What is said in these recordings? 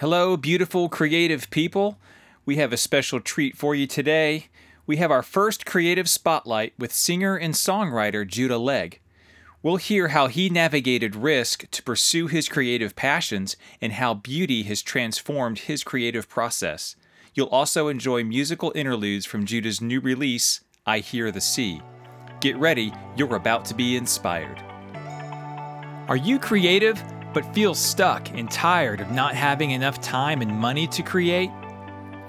Hello, beautiful, creative people. We have a special treat for you today. We have our first creative spotlight with singer and songwriter Judah Legge. We'll hear how he navigated risk to pursue his creative passions and how beauty has transformed his creative process. You'll also enjoy musical interludes from Judah's new release, I Hear the Sea. Get ready, you're about to be inspired. Are you creative? But feel stuck and tired of not having enough time and money to create?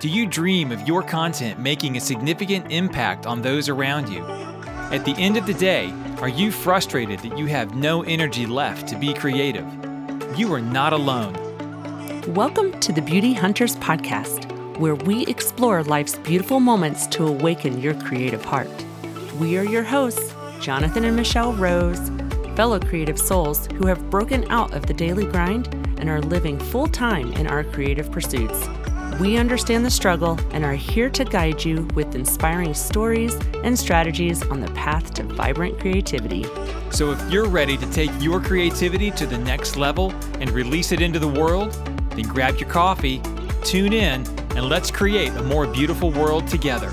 Do you dream of your content making a significant impact on those around you? At the end of the day, are you frustrated that you have no energy left to be creative? You are not alone. Welcome to the Beauty Hunters Podcast, where we explore life's beautiful moments to awaken your creative heart. We are your hosts, Jonathan and Michelle Rose fellow creative souls who have broken out of the daily grind and are living full time in our creative pursuits. We understand the struggle and are here to guide you with inspiring stories and strategies on the path to vibrant creativity. So, if you're ready to take your creativity to the next level and release it into the world, then grab your coffee, tune in, and let's create a more beautiful world together.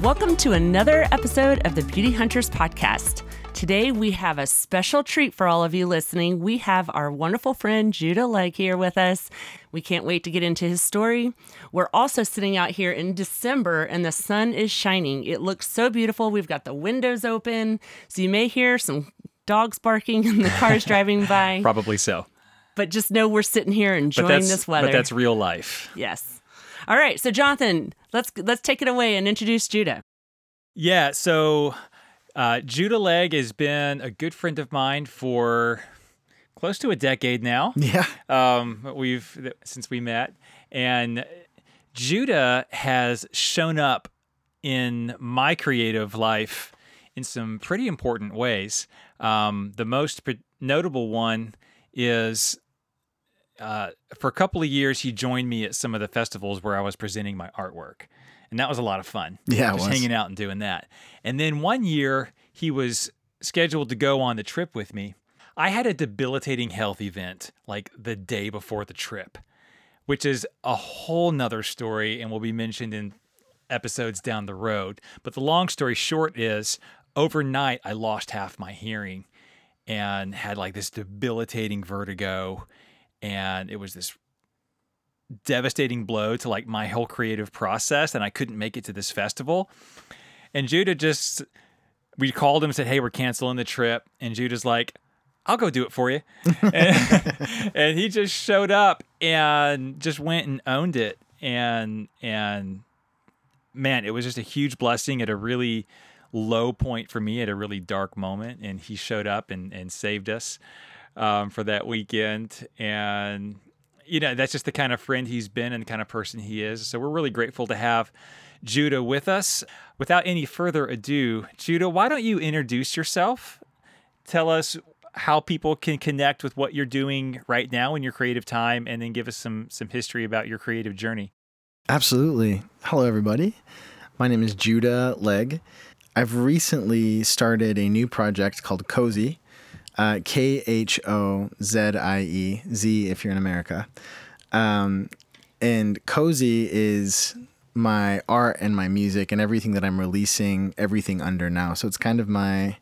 Welcome to another episode of the Beauty Hunters Podcast. Today, we have a special treat for all of you listening. We have our wonderful friend Judah Legge here with us. We can't wait to get into his story. We're also sitting out here in December and the sun is shining. It looks so beautiful. We've got the windows open, so you may hear some dogs barking and the cars driving by. Probably so. But just know we're sitting here enjoying this weather. But that's real life. Yes. All right, so Jonathan, let's let's take it away and introduce Judah. Yeah, so uh, Judah Legge has been a good friend of mine for close to a decade now. Yeah. Um, we've since we met, and Judah has shown up in my creative life in some pretty important ways. Um, the most notable one is uh, for a couple of years, he joined me at some of the festivals where I was presenting my artwork and that was a lot of fun. Yeah, just hanging out and doing that. And then one year he was scheduled to go on the trip with me. I had a debilitating health event like the day before the trip, which is a whole nother story and will be mentioned in episodes down the road. But the long story short is overnight I lost half my hearing and had like this debilitating vertigo and it was this devastating blow to like my whole creative process and I couldn't make it to this festival. And Judah just we called him and said, "Hey, we're canceling the trip." And Judah's like, "I'll go do it for you." and, and he just showed up and just went and owned it and and man, it was just a huge blessing at a really low point for me at a really dark moment and he showed up and and saved us um, for that weekend and you know, that's just the kind of friend he's been and the kind of person he is. So we're really grateful to have Judah with us. Without any further ado, Judah, why don't you introduce yourself? Tell us how people can connect with what you're doing right now in your creative time and then give us some some history about your creative journey. Absolutely. Hello everybody. My name is Judah Legge. I've recently started a new project called Khozie uh, K H O Z I E Z if you're in America. Um, and Khozie is my art and my music and everything that I'm releasing everything under now. So it's kind of my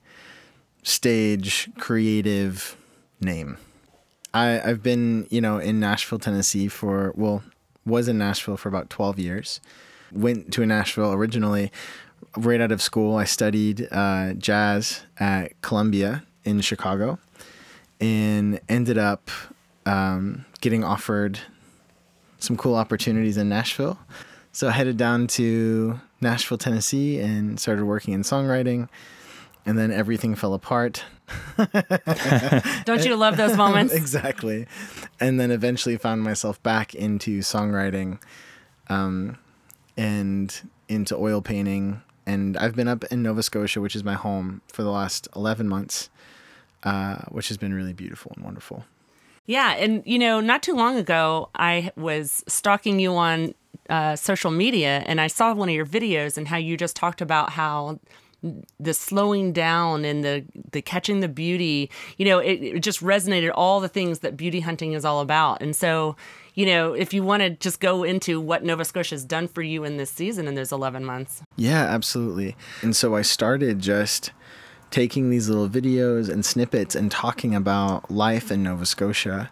stage creative name. I, I've been, you know, in Nashville, Tennessee for, well, was in Nashville for about 12 years. Went to Nashville originally right out of school. I studied uh, jazz at Columbia in Chicago and ended up um, getting offered some cool opportunities in Nashville. So I headed down to Nashville, Tennessee, and started working in songwriting. And then everything fell apart. Don't you love those moments? exactly. And then eventually found myself back into songwriting um, and into oil painting. And I've been up in Nova Scotia, which is my home, for the last 11 months uh, which has been really beautiful and wonderful. Yeah, and you know, not too long ago, I was stalking you on uh, social media, and I saw one of your videos and how you just talked about how the slowing down and the the catching the beauty you know it, it just resonated all the things that beauty hunting is all about. And so you know if you want to just go into what nova scotia has done for you in this season in those 11 months. Yeah, absolutely. And so I started just taking these little videos and snippets and talking about life in Nova Scotia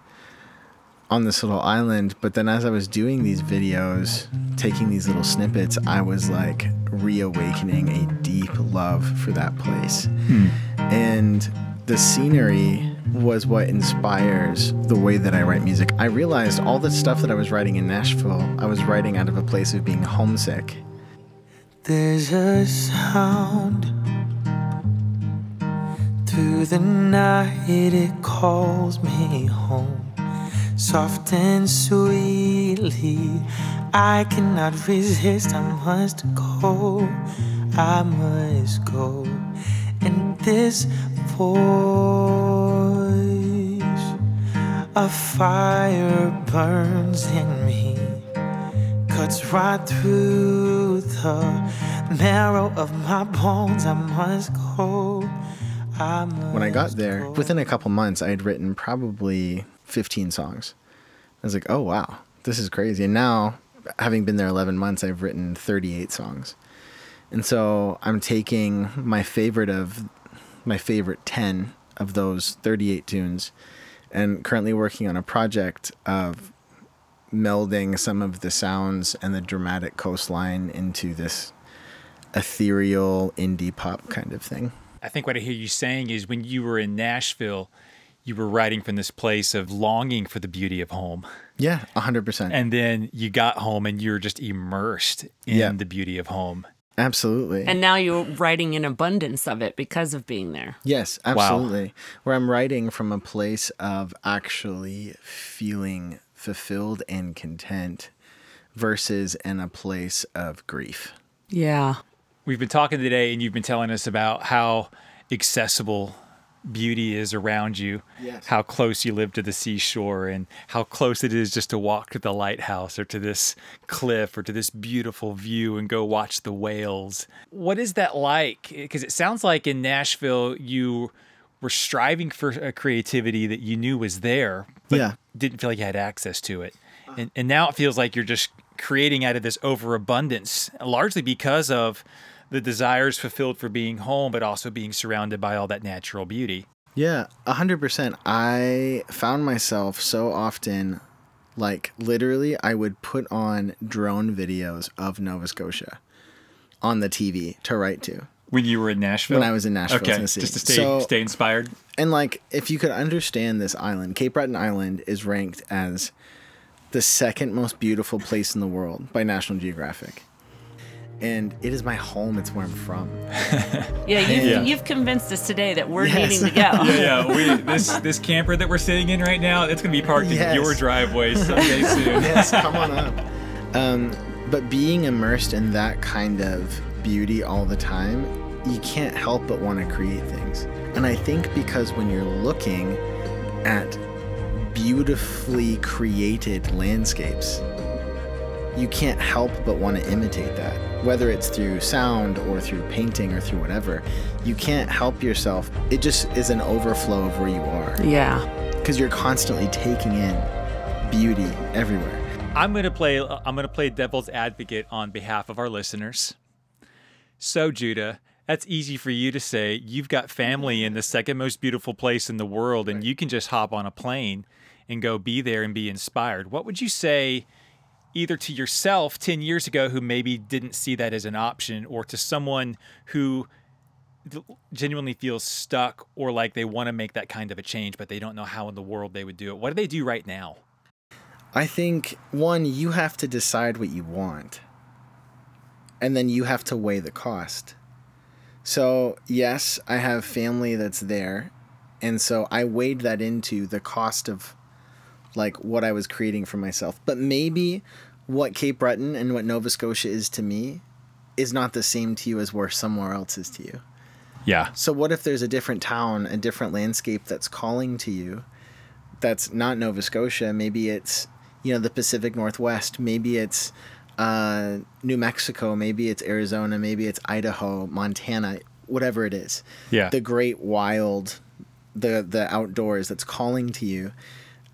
on this little island. But then as I was doing these videos, taking these little snippets, I was like reawakening a deep love for that place. Hmm. And the scenery was what inspires the way that I write music. I realized all the stuff that I was writing in Nashville, I was writing out of a place of being homesick. There's a sound through the night, it calls me home. Soft and sweetly, I cannot resist. I must go, I must go. And this voice, a fire burns in me cuts right through the marrow of my bones. I must go. I must when I got there, go. within a couple months, I had written probably 15 songs. I was like, oh, wow, this is crazy. And now, having been there 11 months, I've written 38 songs. And so I'm taking my favorite of my favorite 10 of those 38 tunes and currently working on a project of melding some of the sounds and the dramatic coastline into this ethereal indie pop kind of thing. I think what I hear you saying is when you were in Nashville, you were writing from this place of longing for the beauty of home. Yeah, 100%. And then you got home and you're just immersed in Yeah. the beauty of home. Absolutely. and now you're writing in abundance of it because of being there yes, absolutely. Where I'm writing from a place of actually feeling fulfilled and content versus in a place of grief. yeah We've been talking today and you've been telling us about how accessible beauty is around you, Yes. how close you live to the seashore, and how close it is just to walk to the lighthouse or to this cliff or to this beautiful view and go watch the whales. What is that like? Because it sounds like in Nashville, you were striving for a creativity that you knew was there, but Yeah. didn't feel like you had access to it. And, and now it feels like you're just creating out of this overabundance, largely because of the desires fulfilled for being home, but also being surrounded by all that natural beauty. Yeah, 100%. I found myself so often, like, literally, I would put on drone videos of Nova Scotia on the TV to write to. When you were in Nashville? When I was in Nashville, okay, Tennessee. just to stay So- stay inspired. And like, if you could understand this island, Cape Breton Island is ranked as the second most beautiful place in the world by National Geographic. And it is my home. It's where I'm from. yeah you've, Yeah. you've convinced us today that we're Yes. needing to go yeah, we this this camper that we're sitting in right now, it's gonna be parked Yes. in your driveway someday soon. yes, come on up. Um, but being immersed in that kind of beauty all the time, you can't help but want to create things. And I think because when you're looking at beautifully created landscapes, you can't help but want to imitate that. Whether it's through sound or through painting or through whatever, you can't help yourself. It just is an overflow of where you are yeah because you're constantly taking in beauty everywhere. I'm gonna play. I'm gonna play devil's advocate on behalf of our listeners. So Judah, that's easy for you to say. You've got family in the second most beautiful place in the world, and you can just hop on a plane and go be there and be inspired. What would you say, either to yourself ten years ago who maybe didn't see that as an option, or to someone who genuinely feels stuck or like they want to make that kind of a change, but they don't know how in the world they would do it? What do they do right now? I think one, you have to decide what you want, and then you have to weigh the cost. So, yes, I have family that's there, and so I weighed that into the cost of like what I was creating for myself. But maybe what Cape Breton and what Nova Scotia is to me is not the same to you as where somewhere else is to you. Yeah. So what if there's a different town, a different landscape that's calling to you? That's not Nova Scotia. Maybe it's you know the Pacific Northwest. Maybe it's uh, New Mexico. Maybe it's Arizona. Maybe it's Idaho, Montana. whatever it is. Yeah. The great wild, the the outdoors that's calling to you.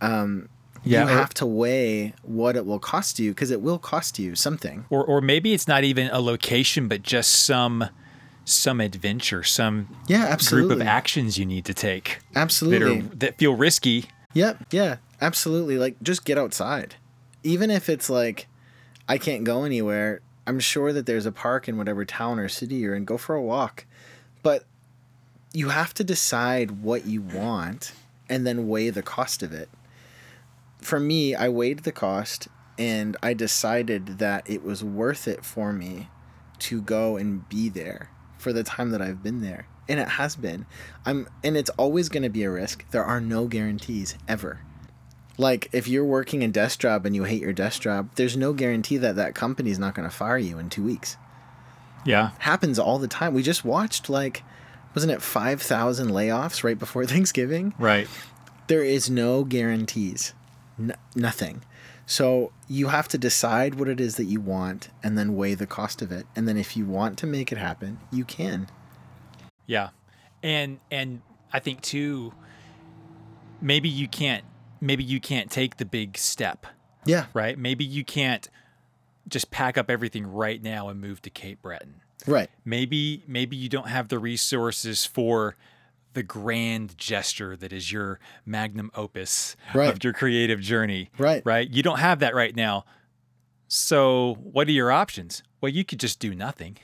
Um, Yeah, you or- have to weigh what it will cost you because it will cost you something. or or maybe it's not even a location, but just some some adventure, some Yeah, group of actions you need to take that Absolutely. are that feel risky. Yep. Yeah. Absolutely. Like just get outside. Even if it's like I can't go anywhere, I'm sure that there's a park in whatever town or city you're in. Go for a walk. But you have to decide what you want and then weigh the cost of it. For me, I weighed the cost and I decided that it was worth it for me to go and be there for the time that I've been there. And it has been. I'm and it's always going to be a risk. There are no guarantees ever. Like if you're working a desk job and you hate your desk job, there's no guarantee that that company's not going to fire you in 2 weeks. Yeah. Happens all the time. We just watched like wasn't it 5,000 layoffs right before Thanksgiving? Right. there is no guarantees N- nothing so you have to decide what it is that you want and then weigh the cost of it and then if you want to make it happen you can Yeah. And and I think too maybe you can't maybe you can't take the big step, yeah right? Maybe you can't just pack up everything right now and move to Cape Breton. right Maybe maybe you don't have the resources for the grand gesture that is your magnum opus Right. of your creative journey. Right. Right? You don't have that right now. So, what are your options? Well, you could just do nothing.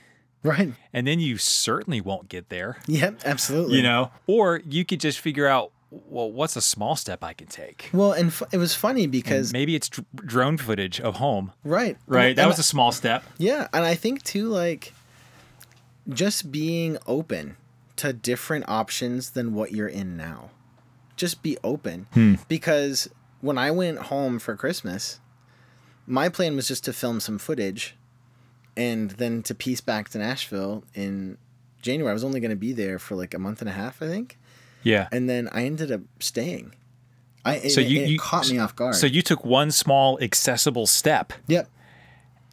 right And then you certainly won't get there. yep absolutely you know or you could just figure out well what's a small step i can take well and f- it was funny because maybe it's dr- drone footage of home right right that And was a small step Yeah, and I think too like just being open to different options than what you're in now. Just be open hmm. because when I went home for Christmas, my plan was just to film some footage and then to piece back to Nashville in January. I was only going to be there for like a month and a half, I think, yeah and then I ended up staying. I so it, you, it you caught me off guard. so you took one small accessible step yep.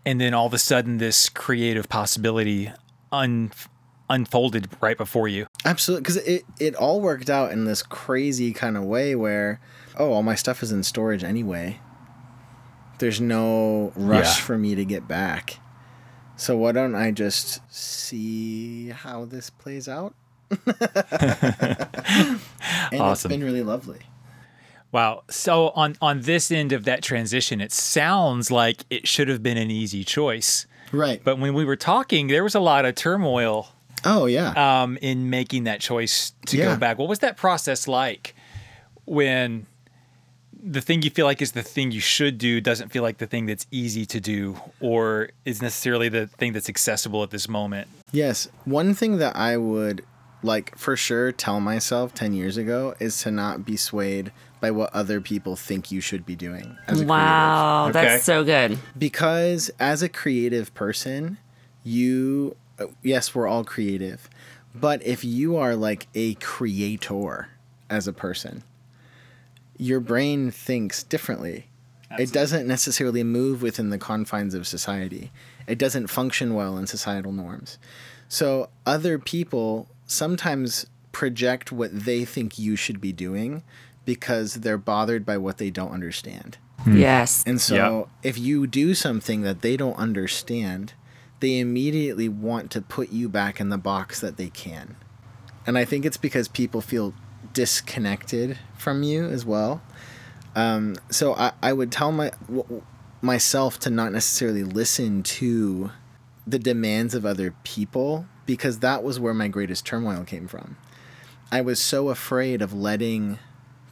and then all of a sudden this creative possibility un- unfolded right before you Absolutely, because it it all worked out in this crazy kind of way where, oh, all my stuff is in storage anyway. There's no rush Yeah. for me to get back. So why don't I just see how this plays out? and it's been really lovely. wow so on on this end of that transition it sounds like it should have been an easy choice Right. but when we were talking there was a lot of turmoil oh yeah. um, in making that choice to Yeah. go back. What was that process like when the thing you feel like is the thing you should do doesn't feel like the thing that's easy to do or is necessarily the thing that's accessible at this moment? Yes. One thing that I would like for sure tell myself 10 years ago is to not be swayed by what other people think you should be doing as a creative. Wow, Okay. that's so good. because as a creative person you yes we're all creative but if you are like a creator as a person your brain thinks differently. It doesn't necessarily move within the confines of society. It doesn't function well in societal norms. So other people sometimes project what they think you should be doing because they're bothered by what they don't understand. Hmm. Yes. and so Yeah. if you do something that they don't understand, they immediately want to put you back in the box that they can. And I think it's because people feel disconnected from you as well. Um, so I, I would tell my w- myself to not necessarily listen to the demands of other people because that was where my greatest turmoil came from. I was so afraid of letting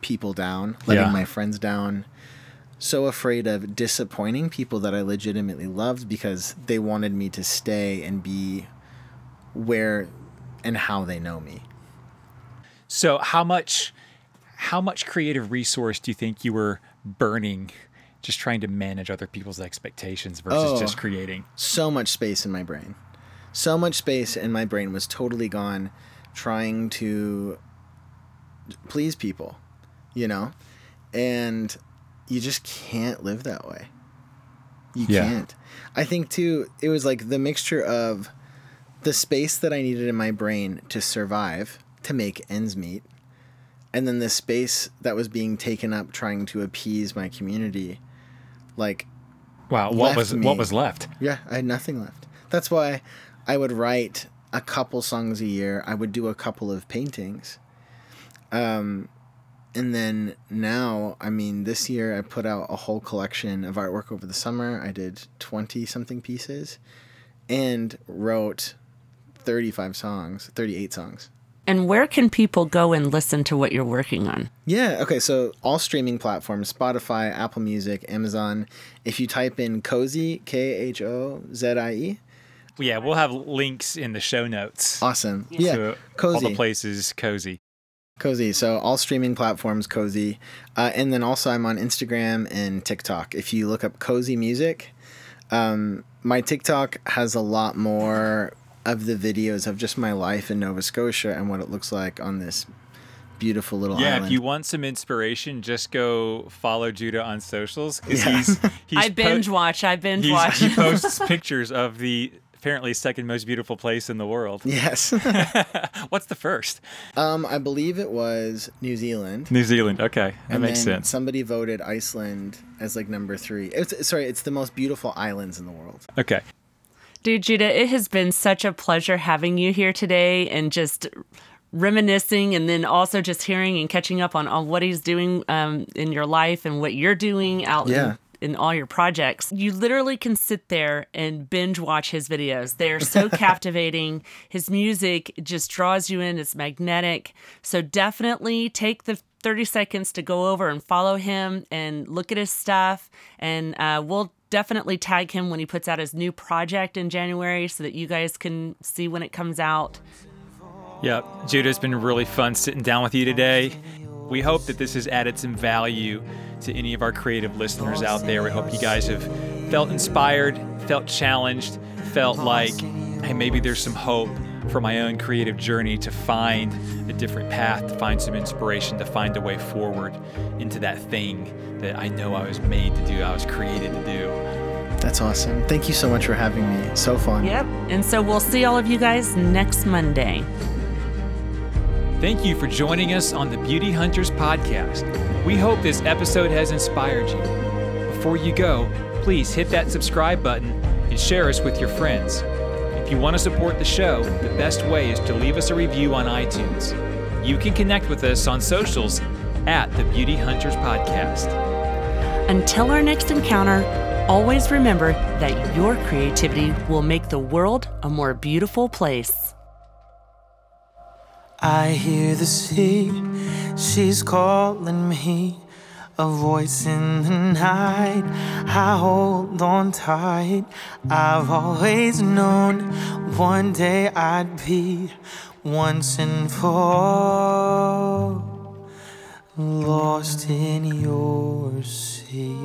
people down, letting Yeah. my friends down, so afraid of disappointing people that I legitimately loved because they wanted me to stay and be where and how they know me. So how much how much creative resource do you think you were burning just trying to manage other people's expectations versus Oh. just creating? So much space in my brain. So much space in my brain was totally gone trying to please people, you know? And you just can't live that way. You Yeah. can't. I think too it was like the mixture of the space that I needed in my brain to survive, to make ends meet, and then the space that was being taken up trying to appease my community, like Wow, what was me. what was left? yeah, I had nothing left. That's why I would write a couple songs a year. I would do a couple of paintings. Um, and then now, I mean, this year I put out a whole collection of artwork over the summer. I did 20 something pieces and wrote 35 songs, 38 songs. And where can people go and listen to what you're working on? Yeah. Okay. So all streaming platforms: Spotify, Apple Music, Amazon. If you type in Khozie, K H O Z I E, Yeah, we'll have links in the show notes. awesome. Yeah. Khozie. all the places Khozie. Khozie. So all streaming platforms, Khozie, uh, and then also I'm on Instagram and TikTok. If you look up Khozie Music, um, my TikTok has a lot more of the videos of just my life in Nova Scotia and what it looks like on this beautiful little island. Yeah, island. if you want some inspiration, just go follow Judah on socials because Yeah. he's, he's I binge po- watch. I binge watch. he posts pictures of the apparently second most beautiful place in the world. yes, What's the first? um, I believe it was New Zealand. New Zealand. Okay, that and makes then sense. Somebody voted Iceland as like number three. It's sorry, it's the most beautiful islands in the world. Okay. Dude, Judah, it has been such a pleasure having you here today and just reminiscing and then also just hearing and catching up on, on what he's doing um, in your life and what you're doing out Yeah. in, in all your projects. You literally can sit there and binge watch his videos. They are so captivating. His music just draws you in, it's magnetic. So definitely take the 30 seconds to go over and follow him and look at his stuff. And uh, we'll definitely tag him when he puts out his new project in January so that you guys can see when it comes out. Yep, Judah, it's been really fun sitting down with you today. We hope that this has added some value to any of our creative listeners out there. We hope you guys have felt inspired, felt challenged, felt like, hey, maybe there's some hope for my own creative journey to find a different path, to find some inspiration, to find a way forward into that thing that I know I was made to do, I was created to do. That's awesome. Thank you so much for having me. So fun. Yep. And so we'll see all of you guys next Monday. Thank you for joining us on the Beauty Hunters podcast. We hope this episode has inspired you. Before you go, please hit that subscribe button and share us with your friends. If you want to support the show, the best way is to leave us a review on iTunes. You can connect with us on socials at the Beauty Hunters podcast. Until our next encounter, always remember that your creativity will make the world a more beautiful place. I hear the sea, she's calling me. A voice in the night, I hold on tight. I've always known one day I'd be once and for all lost in your sea.